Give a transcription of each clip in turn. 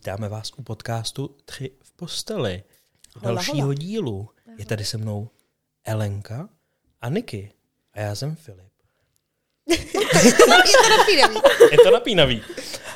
Vítáme vás u podcastu Tři v posteli. Hola, dalšího hola. dílu je tady se mnou Elenka a Niky. A já jsem Filip. Je to napínavý.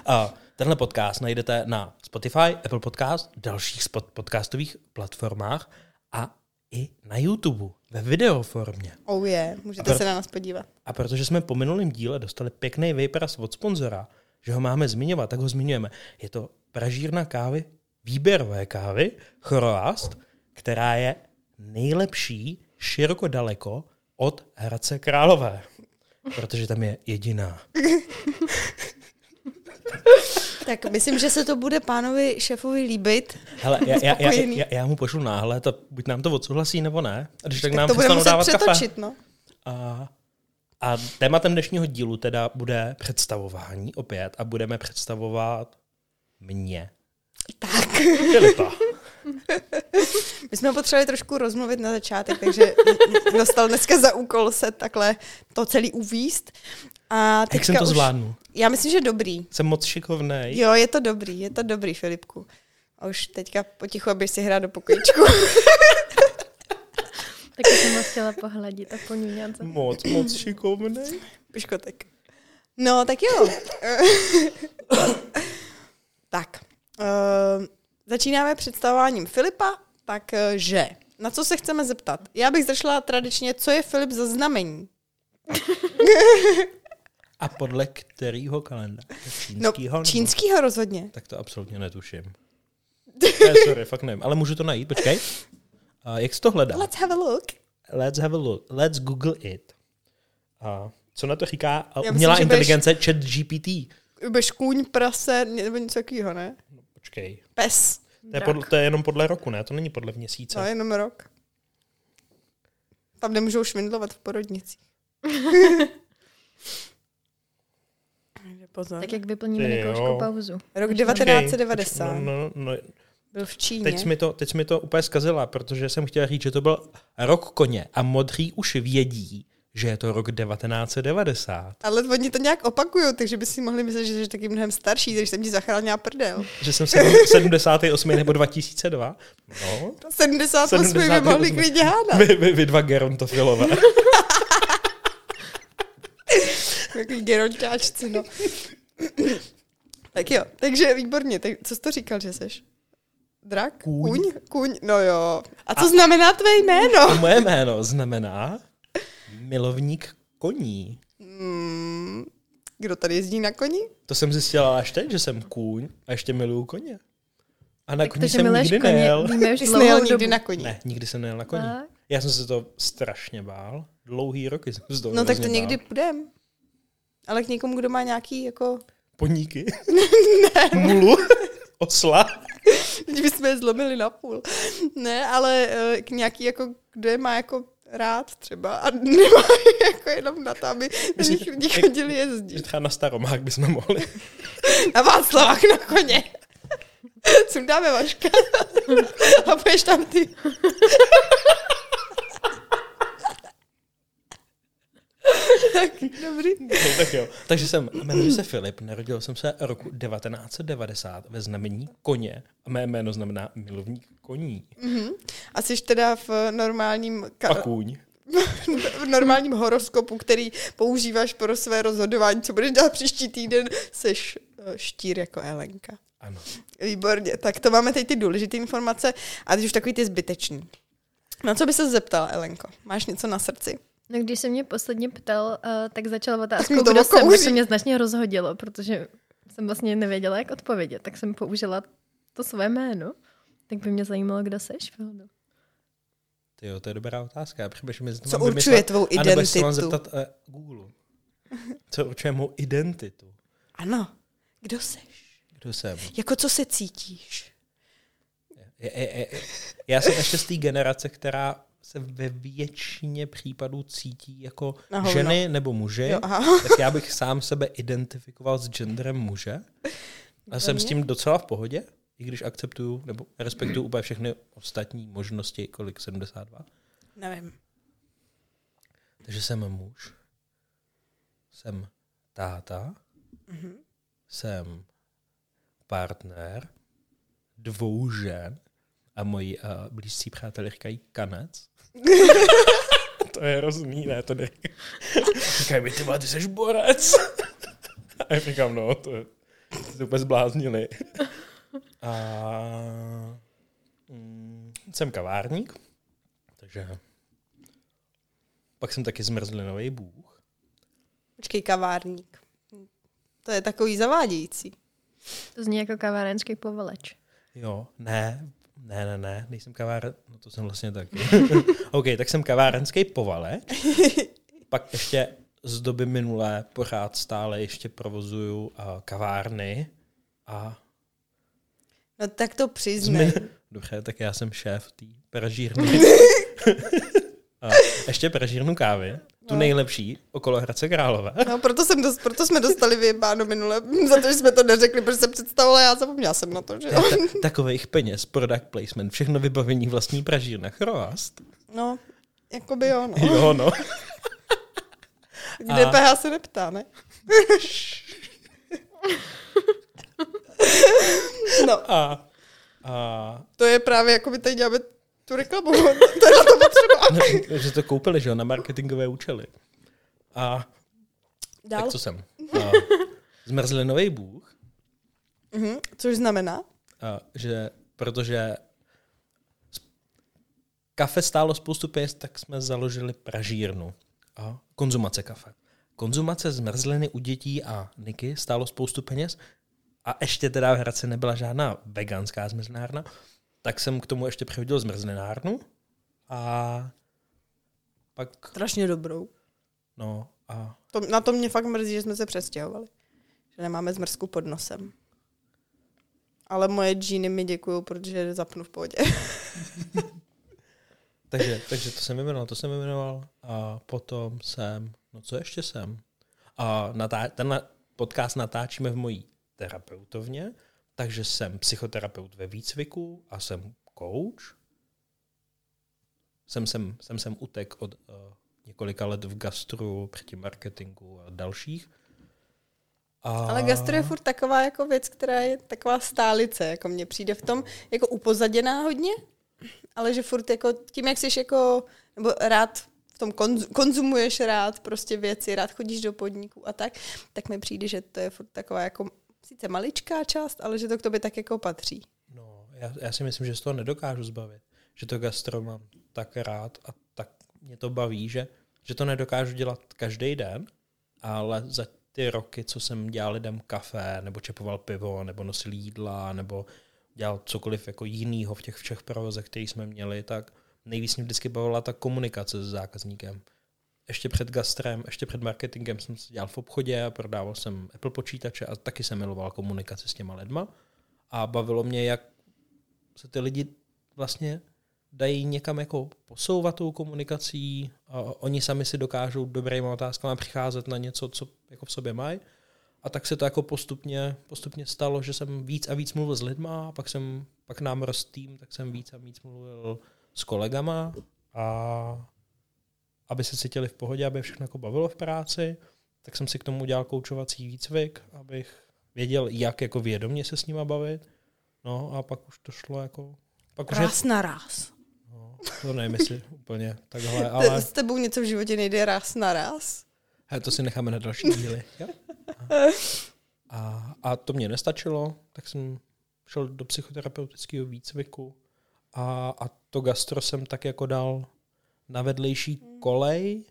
A tenhle podcast najdete na Spotify, Apple Podcast, dalších spot- podcastových platformách a i na YouTube ve videoformě. Oh je, můžete A pro- se na nás podívat. A protože jsme po minulém díle dostali pěkný výpras od sponzora, že ho máme zmiňovat, tak ho zmiňujeme. Je to pražírna kávy, výběrové kávy, Choroast, která je nejlepší široko daleko od Hradce Králové. Protože tam je jediná. Tak myslím, že se to bude pánovi šéfovi líbit. Hele, já, já, já, já, já mu pošlu náhled a buď nám to odsouhlasí nebo ne. A když tak, Tak nám to budeme muset dávat kafe. přetočit, no. A, a tématem dnešního dílu teda bude představování opět a budeme představovat mě. Tak. Filipa. My jsme potřebovali trošku rozmluvit na začátek, takže dostal dneska za úkol se takhle to celý uvíst. A Jak teďka jsem to už, zvládnu? Já myslím, že dobrý. Jsem moc šikovnej. Jo, je to dobrý, je to dobrý, Filipku. A už teďka potichu, abys si hrát do pokojičku. Taky jsem ho chtěla pohladit a poňuňat. za- Moc, moc šikovnej. Piškotek. No, tak jo. tak. Uh, začínáme představováním Filipa, takže na co se chceme zeptat? Já bych začala tradičně, co je Filip za znamení? A podle kterého kalendáře? No, Čínskýho? nebo- čínskýho rozhodně. Tak to absolutně netuším. Ne, sorry, fakt nevím. Ale můžu to najít, počkej. A jak se to hledá? Let's have a look. Let's have a look. Let's Google it. A co na to říká umělá inteligence chat GPT? Budeš kůň, prase, nebo něco takového, ne? Počkej. Pes. To je, podle, to je jenom podle roku, ne? To není podle měsíce. No, jenom rok. Tam nemůžou švindlovat v porodnici. Pozor. Tak jak vyplníme Nikoušku pauzu. Rok Počkej, 1990. No, no, no, Byl v Číně. teď, jsi mi to, teď jsi mi to úplně zkazila, protože jsem chtěla říct, že to byl rok koně a modří už vědí, že je to rok 1990. Ale oni to nějak opakují, takže by si mohli myslet, že jsi taky mnohem starší, takže jsem ti zachránila prdel. Že jsem sedm- 78 nebo 2002. No, 78 by 78. mohli klidně hádat. vy, vy, vy dva gerontofilové. Jaký geronťáčci, no. tak jo, takže výborně. Tak co jsi to říkal, že jsi? Drak? Kůň. Kůň? Kůň? No jo. A co znamená tvé jméno? A moje jméno znamená milovník koní. Hmm, kdo tady jezdí na koni? To jsem zjistila až teď, že jsem kůň a ještě miluju koně. A na Tak koni to, jsem nikdy koně, nejel. víme jsi nejel nikdy na koni. Ne, nikdy jsem nejel na koni. Tak. Já jsem se to strašně bál. Dlouhý roky jsem se toho No tak to hrozně někdy bál. půjdem. Ale k někomu, kdo má nějaký jako... Poníky. Mulu. Osla. Když bychom je zlomili na půl. Ne, ale eh, k nějaký jako, kdo je má jako rád třeba a nemá jako jenom na to, aby Myslím, nich lidi chodili jezdit. třeba na Staromák bychom mohli. Na Václavách na koně. Sundáme Vaška a půjdeš tam ty. Tak, dobrý. No, tak jo. Takže jsem, jmenuji se Filip, narodil jsem se roku 1990 ve znamení koně a mé jméno znamená milovník koní. Mhm. A jsi teda v normálním, A ka- kůň. v normálním horoskopu, který používáš pro své rozhodování, co budeš dělat příští týden, seš eh, štír jako Elenka. Ano. Výborně, tak to máme teď ty důležité informace a teď už takový ty zbytečný. Na co by se zeptala, Elenko? Máš něco na srdci? No, když se mě posledně ptal, uh, tak začal otázkou, to kdo jsem, tak to mě značně rozhodilo, protože jsem vlastně nevěděla, jak odpovědět, tak jsem použila to své jméno. Tak by mě zajímalo, kdo seš, Fildo. Ty jo, to je dobrá otázka. Já jestli to Co mám určuje vymyslet, tvou anebo identitu? zeptat uh, Google. Co určuje mou identitu? Ano, kdo seš? Kdo jsem? Jako co se cítíš? Je, je, je, já jsem ještě z té generace, která se ve většině případů cítí jako hovno. ženy nebo muži, Jo, aha. tak já bych sám sebe identifikoval s genderem muže. A jsem s tím docela v pohodě, i když akceptuju nebo respektuju úplně všechny ostatní možnosti, kolik 72. Nevím. Takže jsem muž, jsem táta, Mhm. jsem partner dvou žen a moji uh, blízcí přátelé říkají kanec. to je hrozný, ne, to ne. Říkají mi, ty, ty jsi borec. a já říkám, no, to je, to je úplně zbláznili. A mm, jsem kavárník, takže pak jsem taky zmrzlinový bůh. Počkej, kavárník. To je takový zavádějící. To zní jako kavárenský poveleč. Jo, ne, ne, ne, ne, nejsem kaváren, no to jsem vlastně taky. OK, tak jsem kavárenský povaleč. Pak ještě z doby minulé pořád stále ještě provozuju uh, kavárny a No tak to přiznej. Dobře, tak já jsem šéf té pražírny. a ještě pražírnu kávy, tu No. nejlepší, okolo Hradce Králové. No, proto, jsem dost, proto jsme dostali vyjebáno minule, za to, že jsme to neřekli, protože jsem představila, já zapomněla jsem na to, že jo. Ta- Takových peněz, product placement, všechno vybavení vlastní pražírna, chroast. No, jako by jo, no. Jo, no. K A- se neptá, ne? no, A, a to je právě, jako my tady děláme tu reklamu. To je to potřeba. ne, že to koupili, že jo, na marketingové účely. A Dál. tak co jsem? A, zmrzlinový bůh, Mhm. Což znamená? a, že protože kafe stálo spoustu peněz, tak jsme založili pražírnu a konzumace kafe. Konzumace zmrzliny u dětí a Niky stálo spoustu peněz a ještě teda v Hradci nebyla žádná veganská zmrzlinárna, tak jsem k tomu ještě přihodil zmrzlinárnu a pak, Strašně dobrou. no a To, na to mě fakt mrzí, že jsme se přestěhovali. Že nemáme zmrzku pod nosem. Ale moje džíny mi děkují, protože zapnu v pohodě. Takže, takže to jsem jmenoval, to jsem jmenoval a potom jsem, no co ještě jsem? A natá- ten podcast natáčíme v mojí terapeutovně, takže jsem psychoterapeut ve výcviku a jsem coach. Jsem sem, jsem sem utek od uh, několika let v gastru, předtím marketingu a dalších. A... Ale gastro je furt taková jako věc, která je taková stálice, jako mně přijde v tom jako upozaděná hodně, ale že furt jako tím, jak jsi jako, nebo rád v tom konz, konzumuješ rád prostě věci, rád chodíš do podniků a tak, tak mi přijde, že to je furt taková jako sice maličká část, ale že to k tobě tak jako patří. No, já, já si myslím, že z toho nedokážu zbavit. Že to gastro mám tak rád a tak mě to baví, že, že to nedokážu dělat každý den, ale za ty roky, co jsem dělal lidem kafe, nebo čepoval pivo, nebo nosil jídla, nebo dělal cokoliv jako jinýho v těch všech provozech, který jsme měli, tak nejvíc mě vždycky bavila ta komunikace s zákazníkem. Ještě před gastrem, ještě před marketingem jsem dělal v obchodě a prodával jsem Apple počítače a taky jsem miloval komunikaci s těma lidma. A bavilo mě, jak se ty lidi vlastně dají někam jako posouvat tou komunikací a oni sami si dokážou dobrýma otázkama přicházet na něco, co jako v sobě mají. A tak se to jako postupně, postupně stalo, že jsem víc a víc mluvil s lidma, pak jsem, pak nám rost tým, tak jsem víc a víc mluvil s kolegama a aby se cítili v pohodě, aby je všechno jako bavilo v práci, tak jsem si k tomu udělal koučovací výcvik, abych věděl, jak jako vědomě se s nima bavit. No a pak už to šlo jako... Pak už je, Ráz na ráz. no, to nevím, jestli úplně takhle, Ale... S tebou něco v životě nejde ráz na ráz. he, to si necháme na další díly. Jo? A, a to mě nestačilo, tak jsem šel do psychoterapeutického výcviku a, a to gastro jsem tak jako dal na vedlejší kolej.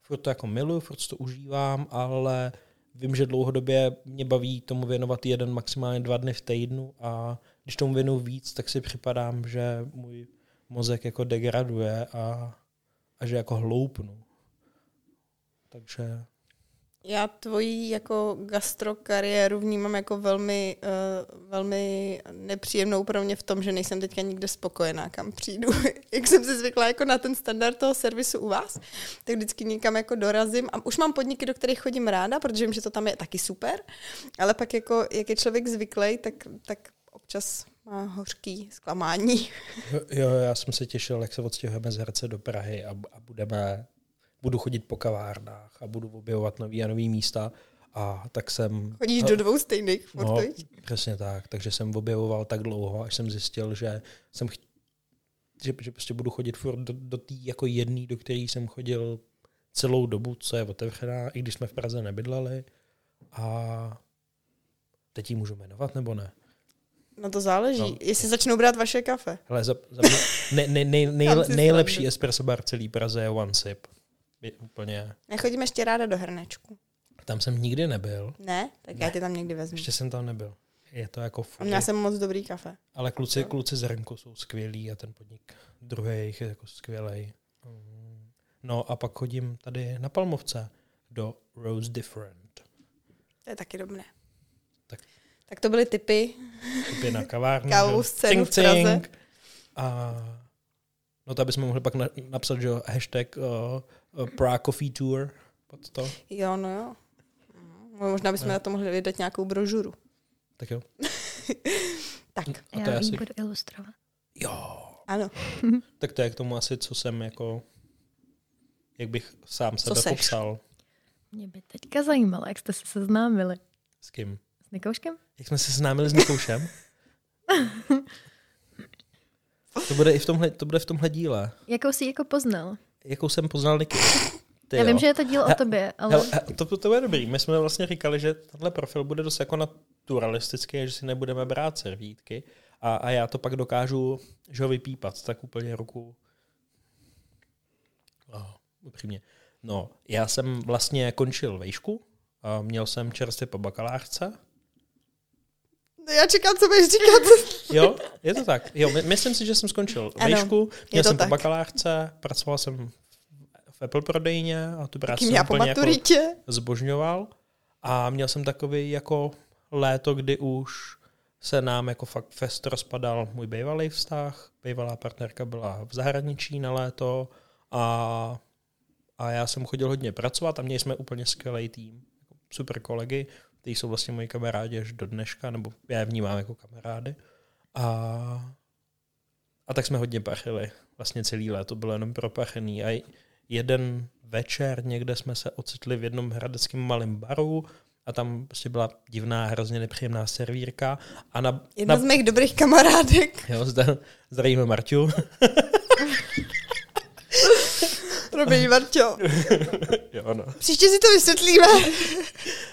Furt to jako miluju, furt to užívám, ale vím, že dlouhodobě mě baví tomu věnovat jeden, maximálně dva dny v týdnu a když tomu věnuju víc, tak si připadám, že můj mozek jako degraduje a, a že jako hloupnu. Takže Já tvoji jako gastro kariéru vnímám jako velmi, uh, velmi nepříjemnou pro mě v tom, že nejsem teďka nikde spokojená, kam přijdu. Jak jsem si zvykla jako na ten standard toho servisu u vás, tak vždycky někam jako dorazím a už mám podniky, do kterých chodím ráda, protože vím, že to tam je taky super, ale pak jako, jak je člověk zvyklý, tak, tak občas má hořký zklamání. Jo, jo, já jsem se těšil, jak se odstěhujeme z Herce do Prahy a, a budeme, budu chodit po kavárnách a budu objevovat nový a nový místa A tak jsem... Chodíš do dvou stejných furt, No, přesně tak. Takže jsem objevoval tak dlouho, až jsem zjistil, že jsem ch... že, že prostě budu chodit furt do, do té jako jedný, do který jsem chodil celou dobu, co je otevřená, i když jsme v Praze nebydleli. A teď ji můžu jmenovat, nebo ne? No to záleží. No. Jestli začnou brát vaše kafe. Hele, za, za mě, ne, ne, nej, nej, Tam si nejlepší espresso bar celý Praze je One Sip. Je úplně... Já chodím ještě ráda do hrnečku. Tam jsem nikdy nebyl. Ne? Tak já Ne. tě tam někdy vezmu. Ještě jsem tam nebyl. Je to jako A fuj. měla jsem moc dobrý kafe. Ale kluci, kluci z Hrnku jsou skvělí a ten podnik druhý jejich je jako skvělý. No a pak chodím tady na Palmovce do Rose Different. To je taky dobré. Tak. tak to byly typy. Typy na kavárnu. Kávovou scénu Cink, v Praze. cink. A no to bychom mohli pak na, napsat, že jo, hashtag uh, Prague Coffee Tour pod to. Jo, no jo. No, Možná bychom Ne. na to mohli vydat nějakou brožuru. Tak jo. Tak, A to Já ji asi... budu ilustrovat. Jo. ano. Tak to je k tomu asi, co jsem jako jak bych sám sebe seš? popsal. Mě by teďka zajímalo, jak jste se seznámili. S kým? S Nikouškem? Jak jsme se seznámili s Nikoušem? to bude i v tomhle, to bude v tomhle díle. Jakou jsi jako poznal? Jakou jsem poznal Niky. Ty Já jo. vím, že je to díl o tobě, ale Hele, he- to, to, to je dobrý. My jsme vlastně říkali, že tenhle profil bude dost jako naturalistický, že si nebudeme brát servítky. A, a já to pak dokážu, že ho vypípat, tak úplně ruku. Oh, upřímně. No, já jsem vlastně končil vejšku, a měl jsem čerstvě po bakalářce. Já čekám, co budeš říkat. Jo, je to tak. Jo, my, myslím si, že jsem skončil Ano, vejšku, je měl jsem tak. po bakalářce, pracoval jsem v Apple prodejně a tu práci jsem úplně jako maturitě. zbožňoval. A měl jsem takový jako léto, kdy už se nám jako fakt fest rozpadal můj bývalý vztah. Bývalá partnerka byla v zahraničí na léto a, a já jsem chodil hodně pracovat a měli jsme úplně skvělý tým. Super kolegy, kteří jsou vlastně moji kamarádi až do dneška, nebo já je vnímám jako kamarády. A, a tak jsme hodně pachili. Vlastně celý léto bylo jenom propachený. A jeden večer někde jsme se ocitli v jednom hradeckém malém baru a tam prostě byla divná, hrozně nepříjemná servírka a na, Jedna na z mých dobrých kamarádek. jo, zda, zdravíme Marťu. Promiň, Marťo. jo, no. Příště si to vysvětlíme.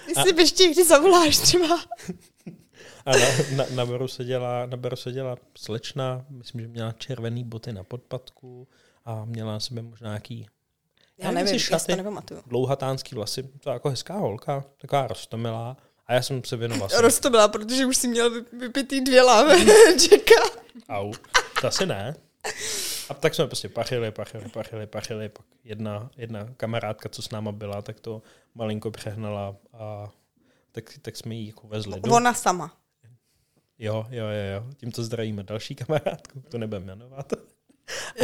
Ty si ještě někdy zavoláš třeba. A na, na, na, baru seděla, na baru seděla slečna, myslím, že měla červený boty na podpatku a měla na sebe možná nějaký Já nevím, nevím, jestli já to šaty. nepamatuju. dlouhatánský vlasy, to je jako hezká holka, taková roztomilá. A já jsem se věnoval. Roztomila, protože už si měl vy- vypitý dvě láve. Čeká. Au, to asi ne. A tak jsme prostě pachili, pachili, pachili, pachili. Pak jedna, jedna kamarádka, co s náma byla, tak to malinko přehnala a tak, tak jsme ji jako vezli do... Ona sama. Jo, jo, jo, jo. Tímto zdravíme další kamarádku, to nebudeme jmenovat.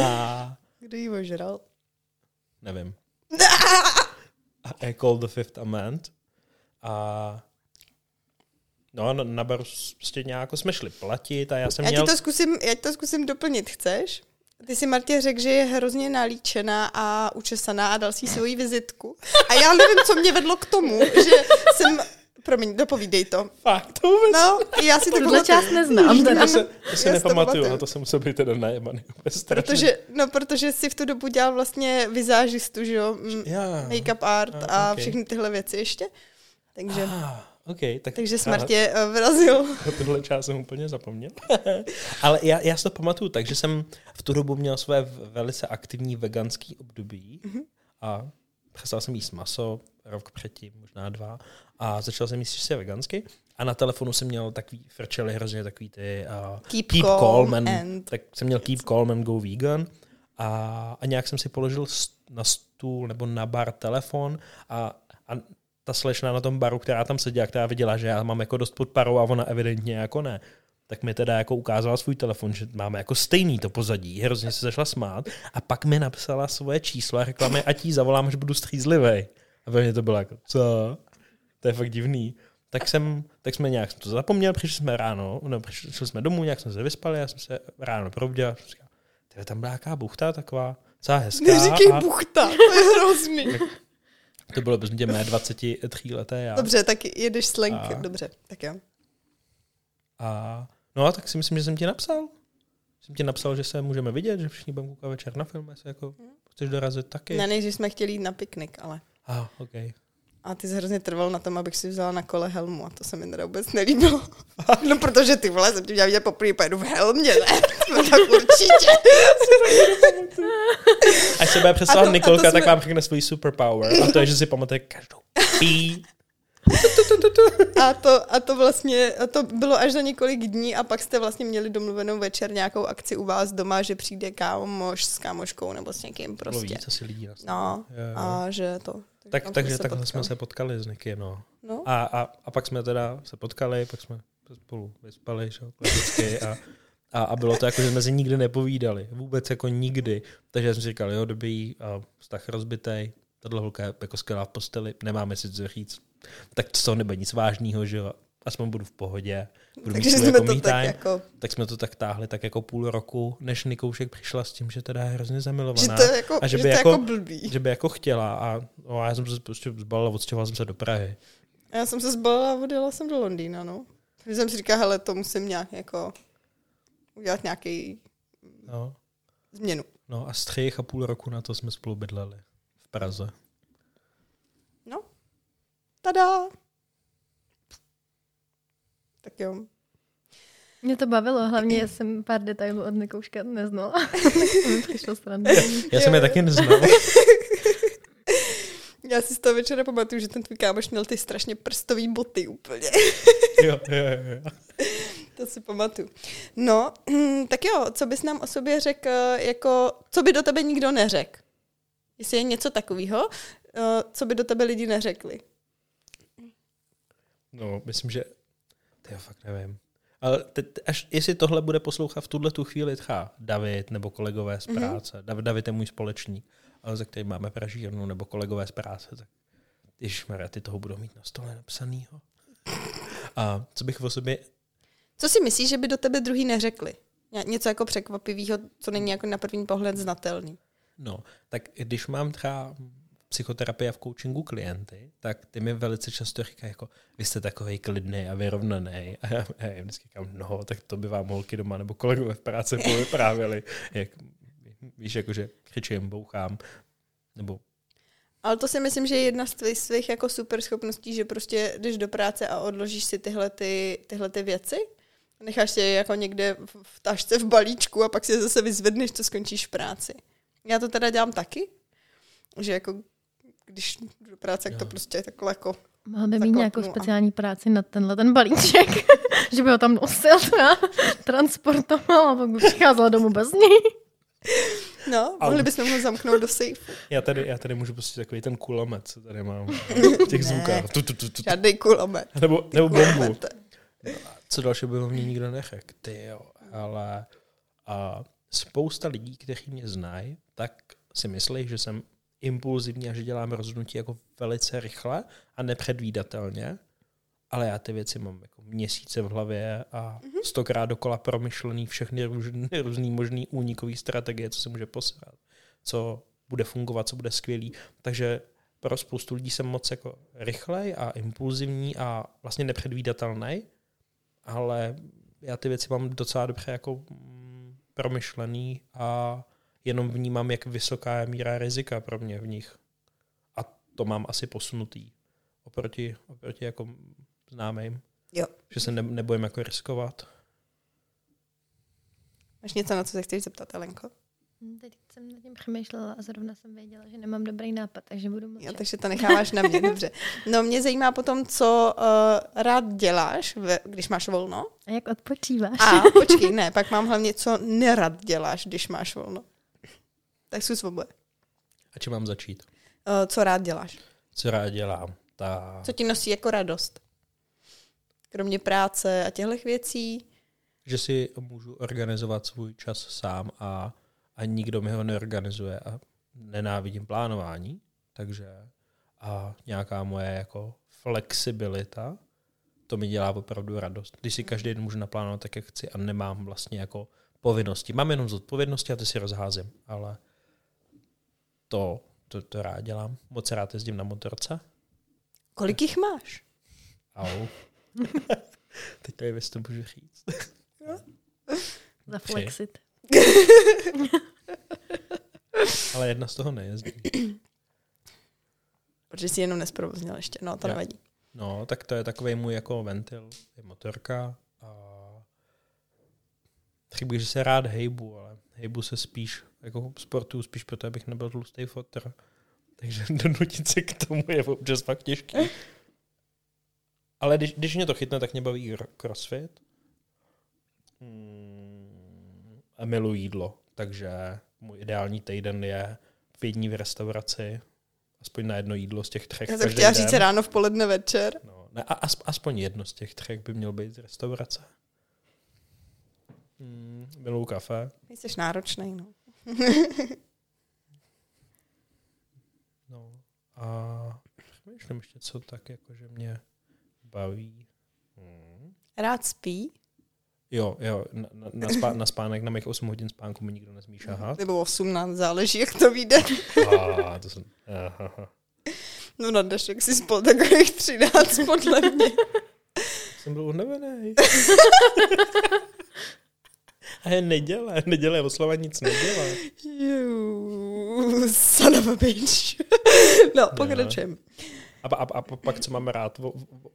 A Kdo jí ožral? nevím. I called the fifth amend. A no, na, na baru prostě nějak jsme šli platit a já jsem Já měl... ti to zkusím, já ti to zkusím doplnit, chceš? Ty si Martě řekl, že je hrozně nalíčená a učesaná a dal si svoji vizitku. A já nevím, co mě vedlo k tomu, že jsem... Promiň, dopovídej to. Fakt, to vůbec No, já si to tuhle část neznám. To Teda. se, to se Já si to nepamatuju, pamatuju. ale to jsem musel být teda strašně. Protože, no, protože si v tu dobu dělal vlastně vizážistu, že jo? Já. Make-up art A, a ok. všechny tyhle věci ještě. Takže, Ah, OK, tak takže já smrt je uh, vrazil. na Tuhle část jsem úplně zapomněl. Ale já, já si to pamatuju tak, že jsem v tu dobu měl své velice aktivní veganský období Mhm. a přestal jsem jíst maso rok předtím, možná dva, a začal jsem jíst čistě vegansky. A na telefonu jsem měl takový, frčely hrozně takový ty uh, Keep, keep calm, calm and, and... tak jsem měl keep calm and go vegan a, a nějak jsem si položil na stůl nebo na bar telefon a, a ta slečna na tom baru, která tam seděla, která viděla, že já mám jako dost pod parou a ona evidentně jako ne, tak mi teda jako ukázala svůj telefon, že máme jako stejný to pozadí, hrozně se začala smát a pak mi napsala svoje číslo a řekla mi, ať jí zavolám, až budu střízlivý. A ve mně to bylo jako, co? To je fakt divný. Tak, jsem, tak jsme nějak jsem to zapomněl, přišli jsme ráno, no, přišli jsme domů, nějak jsme se vyspali, já jsem se ráno probudil a jsem říkal, "Tyhle, tam byla nějaká buchta taková, celá hezká. Neříkej a, buchta, to je hrozný. To bylo prostě mé 23 leté já. Dobře, tak jedeš slang. A- Dobře, tak jo. A, no a tak si myslím, že jsem ti napsal. Jsem ti napsal, že se můžeme vidět, že všichni budeme koukat večer na film, jestli jako chceš dorazit taky. Ne, než jsme chtěli jít na piknik, ale. A, ah, OK. A ty jsi hrozně trval na tom, abych si vzala na kole helmu a to se mi teda vůbec nelíbilo. No protože ty vole, jsem tě měla vidět poprvé, pojedu v helmě, ne? No tak určitě. Až se bude a Nikolka, to tak jsme- vám řekne svůj superpower. A to je, že si pamatuje každou pí. A to, a to vlastně, a to bylo až za několik dní a pak jste vlastně měli domluvenou večer nějakou akci u vás doma, že přijde kámoš s kámoškou nebo s někým Prostě. prostě. víc asi lidí. Na No, Jo, jo. a že to. tak, tam takže takhle potkali. jsme se potkali s Niky, no. No, A, a, a pak jsme teda se potkali, pak jsme spolu vyspali, že klasicky. A, a, a, bylo to jako, že jsme si nikdy nepovídali. Vůbec jako nikdy. Takže jsem si říkal, jo, dobrý, a vztah rozbitej, tahle holka je jako skvělá v posteli, nemáme si co říct. Tak z toho nebude nic vážného, že jo. Aspoň budu v pohodě. Budu takže jsme jako to tak time. jako, Tak jsme to tak táhli tak jako půl roku, než Nikoušek přišla s tím, že teda je hrozně že zamilovaná. to je jako, a že že by to jako- jako blbý. že by jako chtěla a no, a já jsem se prostě zbalil a odstěhoval jsem se do Prahy. A já jsem se zbalila a odjela jsem do Londýna, no. Takže jsem si říkala, hele, to musím nějak jako udělat nějaký No. změnu. No a z třech a půl roku na to jsme spolu bydleli v Praze. Tada! Tak jo. Mě to bavilo, hlavně jsem pár detailů od Nikouška neznala. to mi přišlo. Já jsem je taky neznal. Já si z toho večera pamatuju, že ten tvůj kámoš měl ty strašně prstový boty úplně. jo, jo, jo, jo. to si pamatuju. No, tak jo, co bys nám o sobě řekl, jako, co by do tebe nikdo neřekl? Jestli je něco takového, co by do tebe lidi neřekli. No, myslím, že... Ty jo, fakt nevím. Ale te, te, až jestli tohle bude poslouchat v tuhle tu chvíli třeba David nebo kolegové z práce. Mm-hmm. David, David je můj společník, ale ze kterým máme pražírnu nebo kolegové z práce, tak Ježišmarja, ty toho budou mít na stole napsanýho. A co bych o sobě... Co si myslíš, že by do tebe druhý neřekli? Ně- Něco jako překvapivého, co není jako na první pohled znatelný. No, tak když mám třeba psychoterapie a v coachingu klienty, tak ty mi velice často říkají, jako, vy jste takový klidný a vyrovnaný. A já, já jim vždycky říkám, no, tak to by vám holky doma nebo kolegové v práci povyprávěli. Jak, víš, jakože křičím, bouchám, nebo Ale to si myslím, že je jedna z tvých svých jako super schopností, že prostě jdeš do práce a odložíš si tyhle, ty, tyhle ty věci. Necháš je jako někde v, v tašce v balíčku a pak si je zase vyzvedneš, co skončíš v práci. Já to teda dělám taky, že jako když jdu do práce, tak to prostě takhle jako Mohl by mít nějakou a- speciální práci na tenhle ten balíček, že by ho tam nosil a transportoval a pak by přicházela domů bez něj. No, mohli bychom ho zamknout do sejfu. já tady, já tady můžu prostě takový ten kulomet, co tady mám v těch zvukách. Tu, tu, tu, tu, Žádný kulomet. nebo, nebo bombu. Co dalšího by mě nikdo neřekl? Ty jo, ale a spousta lidí, kteří mě znají, tak si myslí, že jsem impulzivní a že dělám rozhodnutí jako velice rychle a nepředvídatelně, ale já ty věci mám jako měsíce v hlavě a stokrát dokola promyšlený všechny různý, různý možný únikový strategie, co se může posrat, co bude fungovat, co bude skvělý. Takže pro spoustu lidí jsem moc jako rychlej a impulzivní a vlastně nepředvídatelný, ale já ty věci mám docela dobře jako mm, promyšlený a jenom vnímám, jak vysoká je míra rizika pro mě v nich. A to mám asi posunutý oproti, oproti jako známým. Jo. Že se ne, nebojím jako riskovat. Máš něco, na co se chceš zeptat, Elenko? Hm, Teď jsem nad tím přemýšlela a zrovna jsem věděla, že nemám dobrý nápad, takže budu Jo, mlčet. takže to necháváš na mě, dobře. No mě zajímá potom, co uh, rád děláš, ve, když máš volno. A jak odpočíváš? A počkej, ne, pak mám hlavně, co nerad děláš, když máš volno. Tak jsou svoboda. A čím mám začít? Uh, co rád děláš? Co rád dělám? Ta... Co ti nosí jako radost? Kromě práce a těchto věcí. Že si můžu organizovat svůj čas sám a, a nikdo mi ho neorganizuje a nenávidím plánování, takže a nějaká moje jako flexibilita, to mi dělá opravdu radost. Když si každý den můžu naplánovat tak, jak chci a nemám vlastně jako povinnosti. Mám jenom zodpovědnosti a ty si rozházím, ale to to, to rád dělám. Moc rád jezdím na motorce. Kolik jich máš? Au. Teď to je věc, to můžu říct. Zaflexit. Ale jedna z toho nejezdí. Protože jsi jenom nesprovoznil ještě, no to Jo. nevadí. No, tak to je takový můj jako ventil, je motorka a chybí, že se rád hejbu, ale hejbu se spíš, jako sportu spíš proto, abych nebyl tlustý fotr. Takže donutit se k tomu je občas fakt těžký. Ale když, když mě to chytne, tak mě baví crossfit. Mm, a miluji jídlo, takže můj ideální týden je pět dní v restauraci, aspoň na jedno jídlo z těch třech. Já jsem chtěla den. říct ráno, v poledne, večer. No, ne, a, as, aspoň jedno z těch třech by měl být z restaurace. Mm, miluju kafe. Jsi náročný, no. No. A přemýšlím ještě, co tak jako, že mě baví. Hmm. Rád spí, Jo, jo, na, na, spá, na spánek, na mých 8 hodin spánku mi nikdo nesmí šahat. nebo 18, záleží, jak to vyjde. A, to jsem, aha, No na dnešek si spal takových 13, podle mě. jsem byl unavený. A je neděle, neděle oslava nic nedělá. Son of a bitch. No, pokračujeme. A, a, a pak, co mám rád,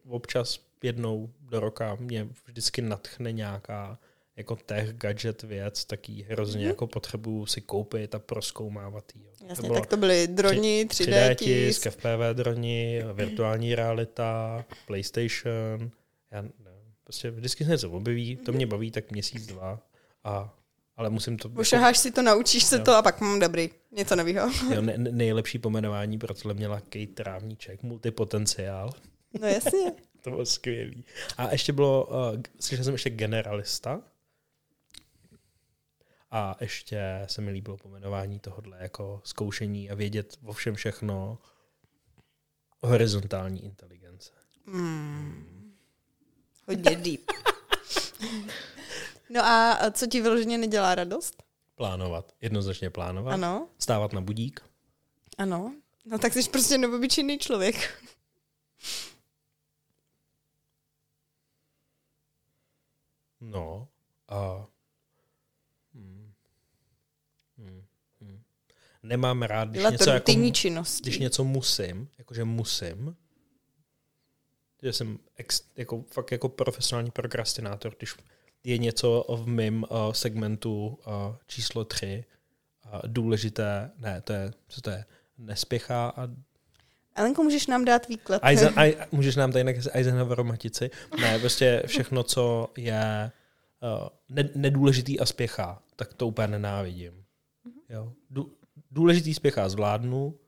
občas jednou do roka mě vždycky natchne nějaká jako tech, gadget věc, taky hrozně Mhm. jako potřebuju si koupit a proskoumávat jo. Jasně, tak to byly droni, 3D, 3D tisk. tisk, FPV droni, virtuální realita, PlayStation. Já nevím, prostě vždycky se něco objeví, to mě baví tak měsíc, dva. A, ale musím to... Ošaháš si to, naučíš se Jo. to a pak mám dobrý. Něco nového. jo, ne- nejlepší pomenování pro tohle měla Kate Trávníček, multipotenciál. No jasně. To bylo skvělý. A ještě bylo, uh, slyšel jsem ještě generalista. A ještě se mi líbilo pomenování tohohle jako zkoušení a vědět o všem všechno horizontální inteligence. Mm. Hodně deep. No a co ti vyloženě nedělá radost? Plánovat. Jednoznačně plánovat. Ano, Stávat na budík. ano. No tak jsi prostě neobyčejný člověk. No. A... Hmm. Hmm. Hmm. Nemám rád, když něco, jako, činnosti. když něco musím, jakože musím, že jsem ex, jako, fakt jako profesionální prokrastinátor, když je něco v mém uh, segmentu uh, číslo 3 uh, důležité, ne, to je, co to je, nespěchá a Alenko, můžeš nám dát výklad? Eisen, aj, můžeš nám tady Eisenhower matici. Ne, prostě všechno, co je uh, ne, nedůležitý a spěchá, tak to úplně nenávidím. Jo? Dů, důležitý spěchá zvládnu,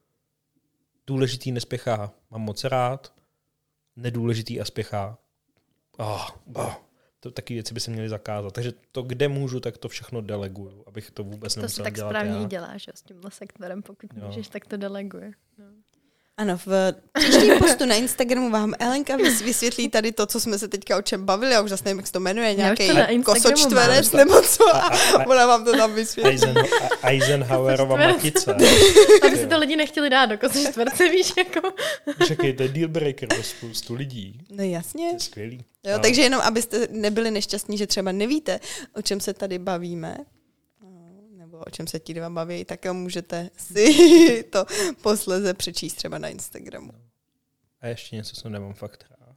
důležitý nespěchá mám moc rád, nedůležitý a spěchá oh, oh, to taky věci by se měly zakázat. Takže to, kde můžu, tak to všechno deleguju, abych to vůbec To si nemusel tak dělat správně já. děláš, jo, s tímhle sektorem, pokud Jo. můžeš, tak to deleguje. No. Ano, v příštím postu na Instagramu vám Elenka vys- vysvětlí tady to, co jsme se teďka o čem bavili, já už zase nevím, jak se to jmenuje, nějaký kosočtverec nebo co a, A- a- ona vám to tam vysvětlí. Eisen, Eisenhowerova matice. Aby si to lidi nechtěli dát do kosy čtverce, víš, jako. Čekej, to je deal breaker pro spoustu lidí. No jasně. To je skvělý. Jo, A- takže jenom, abyste nebyli nešťastní, že třeba nevíte, o čem se tady bavíme, no, nebo o čem se ti dva baví, tak jo, můžete si to posleze přečíst třeba na Instagramu. A ještě něco, co nemám fakt rád.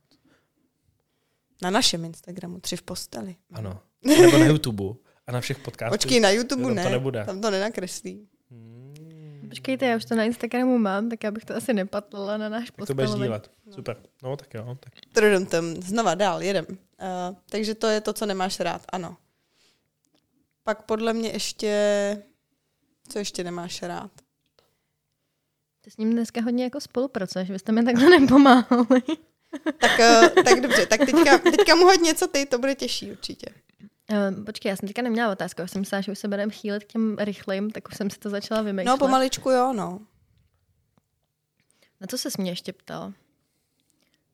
Na našem Instagramu, tři v posteli. Ano. Nebo na YouTube. A na všech podcastech. Počkej, na YouTube tam ne, to nebude. tam to nenakreslí. Hmm. Počkejte, já už to na Instagramu mám, tak já bych to asi nepatlala na náš Tak to budeš postelový. dílet. Super. No tak jo. Tak. Trudem tam, znova dál, jedem. Uh, takže to je to, co nemáš rád, ano. Pak podle mě ještě, co ještě nemáš rád? Ty s ním dneska hodně jako spolupracuješ, vy jste mi takhle nepomáhali. Tak, uh, tak dobře, tak teďka, teďka mu hoď něco ty, to bude těžší určitě. Uh, počkej, já jsem teďka neměla otázku, já jsem myslela, že už se budeme chýlit k těm rychlým, tak už jsem si to začala vymýšlet. No, pomaličku jo, no. Na co se mě ještě ptal?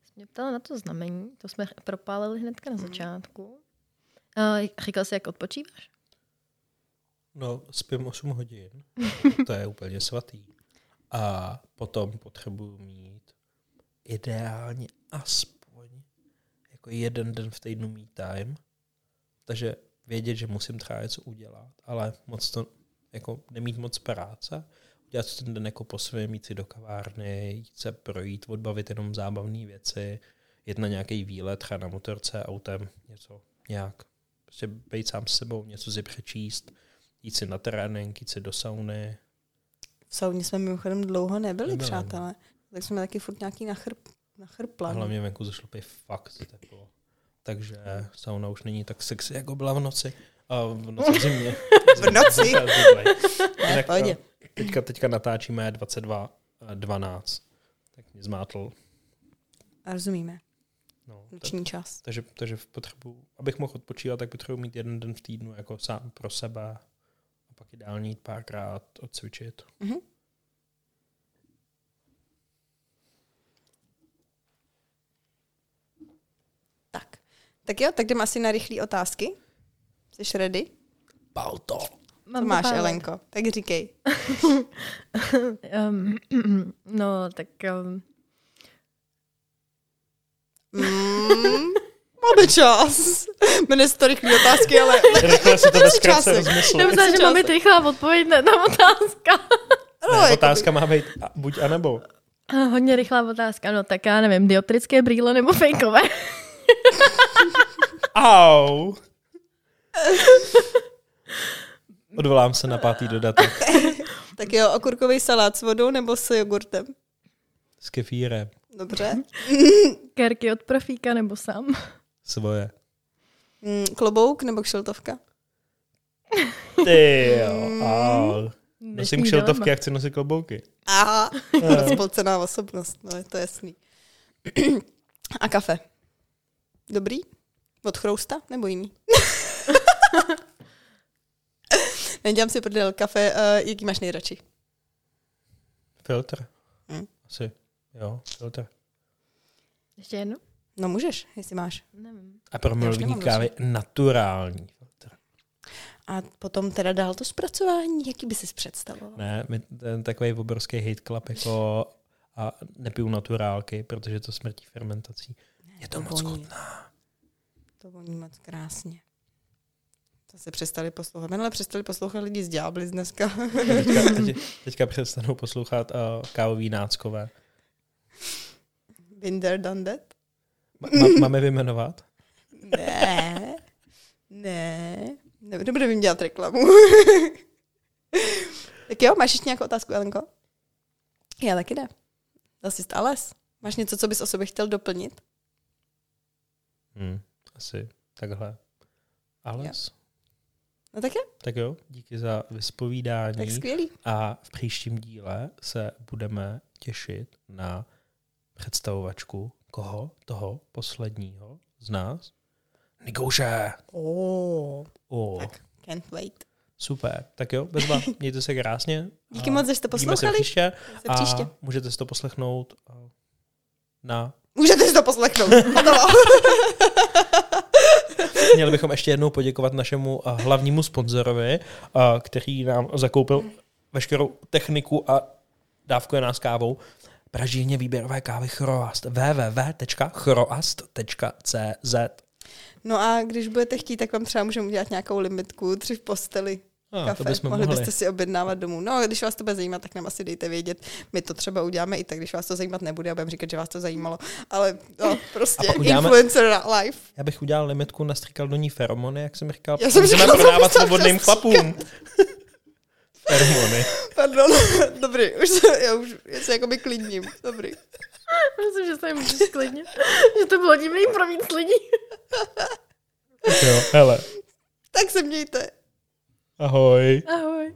Jsi mě ptala na to znamení, to jsme propálili hnedka na začátku. Uh, říkal jsi, jak odpočíváš? No, spím 8 hodin. To je úplně svatý. A potom potřebuju mít ideálně aspoň jako jeden den v týdnu me time. Takže vědět, že musím třeba něco udělat, ale moc to, jako nemít moc práce, udělat ten den jako po svém, jít si do kavárny, jít se projít, odbavit jenom zábavné věci, jet na nějaký výlet, třeba na motorce, autem, něco nějak. Prostě být sám s sebou, něco si přečíst, jít si na trénink, jít si do sauny. V sauně jsme mimochodem dlouho nebyli, Nebyli, no. přátelé. Tak jsme taky furt nějaký nachrp, A nachrplan. hlavně venku zašlo být fakt teplo. Takže sauna už není tak sexy, jako byla v noci. A v noci v zimě. V noci? Jinak, a teďka, teďka natáčíme 22.12. Tak mě zmátl. A rozumíme. No, Noční čas. takže, takže v potřebu, abych mohl odpočívat, tak potřebuji mít jeden den v týdnu jako sám pro sebe. Pak ideálně jít párkrát odcvičit. Mhm. Tak. Tak jo, tak jdeme asi na rychlé otázky. Jsi ready? Balto. Co máš, Elenko? Tak říkej. Um, no, tak um, Mm, máme čas. Jmenuje to rychlé otázky, ale... Rychle si to ve zkratce rozmysl. že mám být rychlá odpověď na tam otázka. No, Ne, jako otázka má být buď a nebo. A Hodně rychlá otázka, no tak já nevím, dioptrické brýle nebo fejkové? Au. Odvolám se na pátý dodatek Tak jo, okurkový salát s vodou nebo s jogurtem? s kefírem. Dobře. Kerky od profíka nebo sám? Svoje. Mm, klobouk nebo kšeltovka? Ty jo, au. Nosím kšiltovky a chci nosit klobouky. Aha, rozpolcená osobnost, no je to jasný. A kafe? Dobrý? Od chrousta nebo jiný? Nedělám si prdel kafe, uh, jaký máš nejradši? Filtr. Hm. Asi. Jo, filtr. Ještě jedno? No můžeš, jestli máš. Nevím. A pro nemám kávy naturální filtr. A potom teda dál to zpracování, jaký by si představoval? Ne, my, ten takový obrovský hate club jako a nepiju naturálky, protože to smrtí fermentací. Je to to moc voní. chutná. To voní moc krásně. To se přestali poslouchat. Ale přestali poslouchat lidi z Ďáblis dneska. Teďka, teď, teďka přestanou poslouchat uh, kávový náckové. There, done that? Ma- máme vyjmenovat? Ne. Ne. ne nebudeme jim dělat reklamu. tak jo, máš ještě nějakou otázku, Elenko? Já taky ne. Jsi Ales? Máš něco, co bys o sobě chtěl doplnit? Hmm, asi takhle. Ales? No tak je, Tak jo, díky za vyspovídání. tak skvělý. A v příštím díle se budeme těšit na představovačku koho? Toho posledního z nás? Nikouše. Oh. O, Tak. Can't wait. super. Tak jo, bezva, mějte se krásně. Díky A moc, že jste Vidíme se poslouchali. příště. Se příště. A můžete si to poslechnout a, na... Můžete si to poslechnout. Měli bychom ještě jednou poděkovat našemu a, hlavnímu sponzorovi, a, který nám zakoupil veškerou techniku a dávkuje nás kávou. Pražírně výběrové kávy Chroast. www.chroast.cz No a když budete chtít, tak vám třeba můžeme udělat nějakou limitku, tři v posteli. A, to kafe. bychom Mohli mohli. byste si objednávat domů. No, když vás to bude zajímat, tak nám asi dejte vědět. My to třeba uděláme i tak, když vás to zajímat nebude a budeme říkat, že vás to zajímalo. Ale no, prostě uděláme- influencer life. Já bych udělal limitku na strikaldonní feromony, jak jsem říkal. Já jsem můžeme říkala, prodávat svobodným chlapům. Feromony. Pardon, dobrý, už se, já už já se jakoby klidním. Dobrý. Myslím, že se jim můžu sklidnit. že to bylo divný pro víc lidí. Tak jo, hele. Tak se mějte. Ahoj. Ahoj.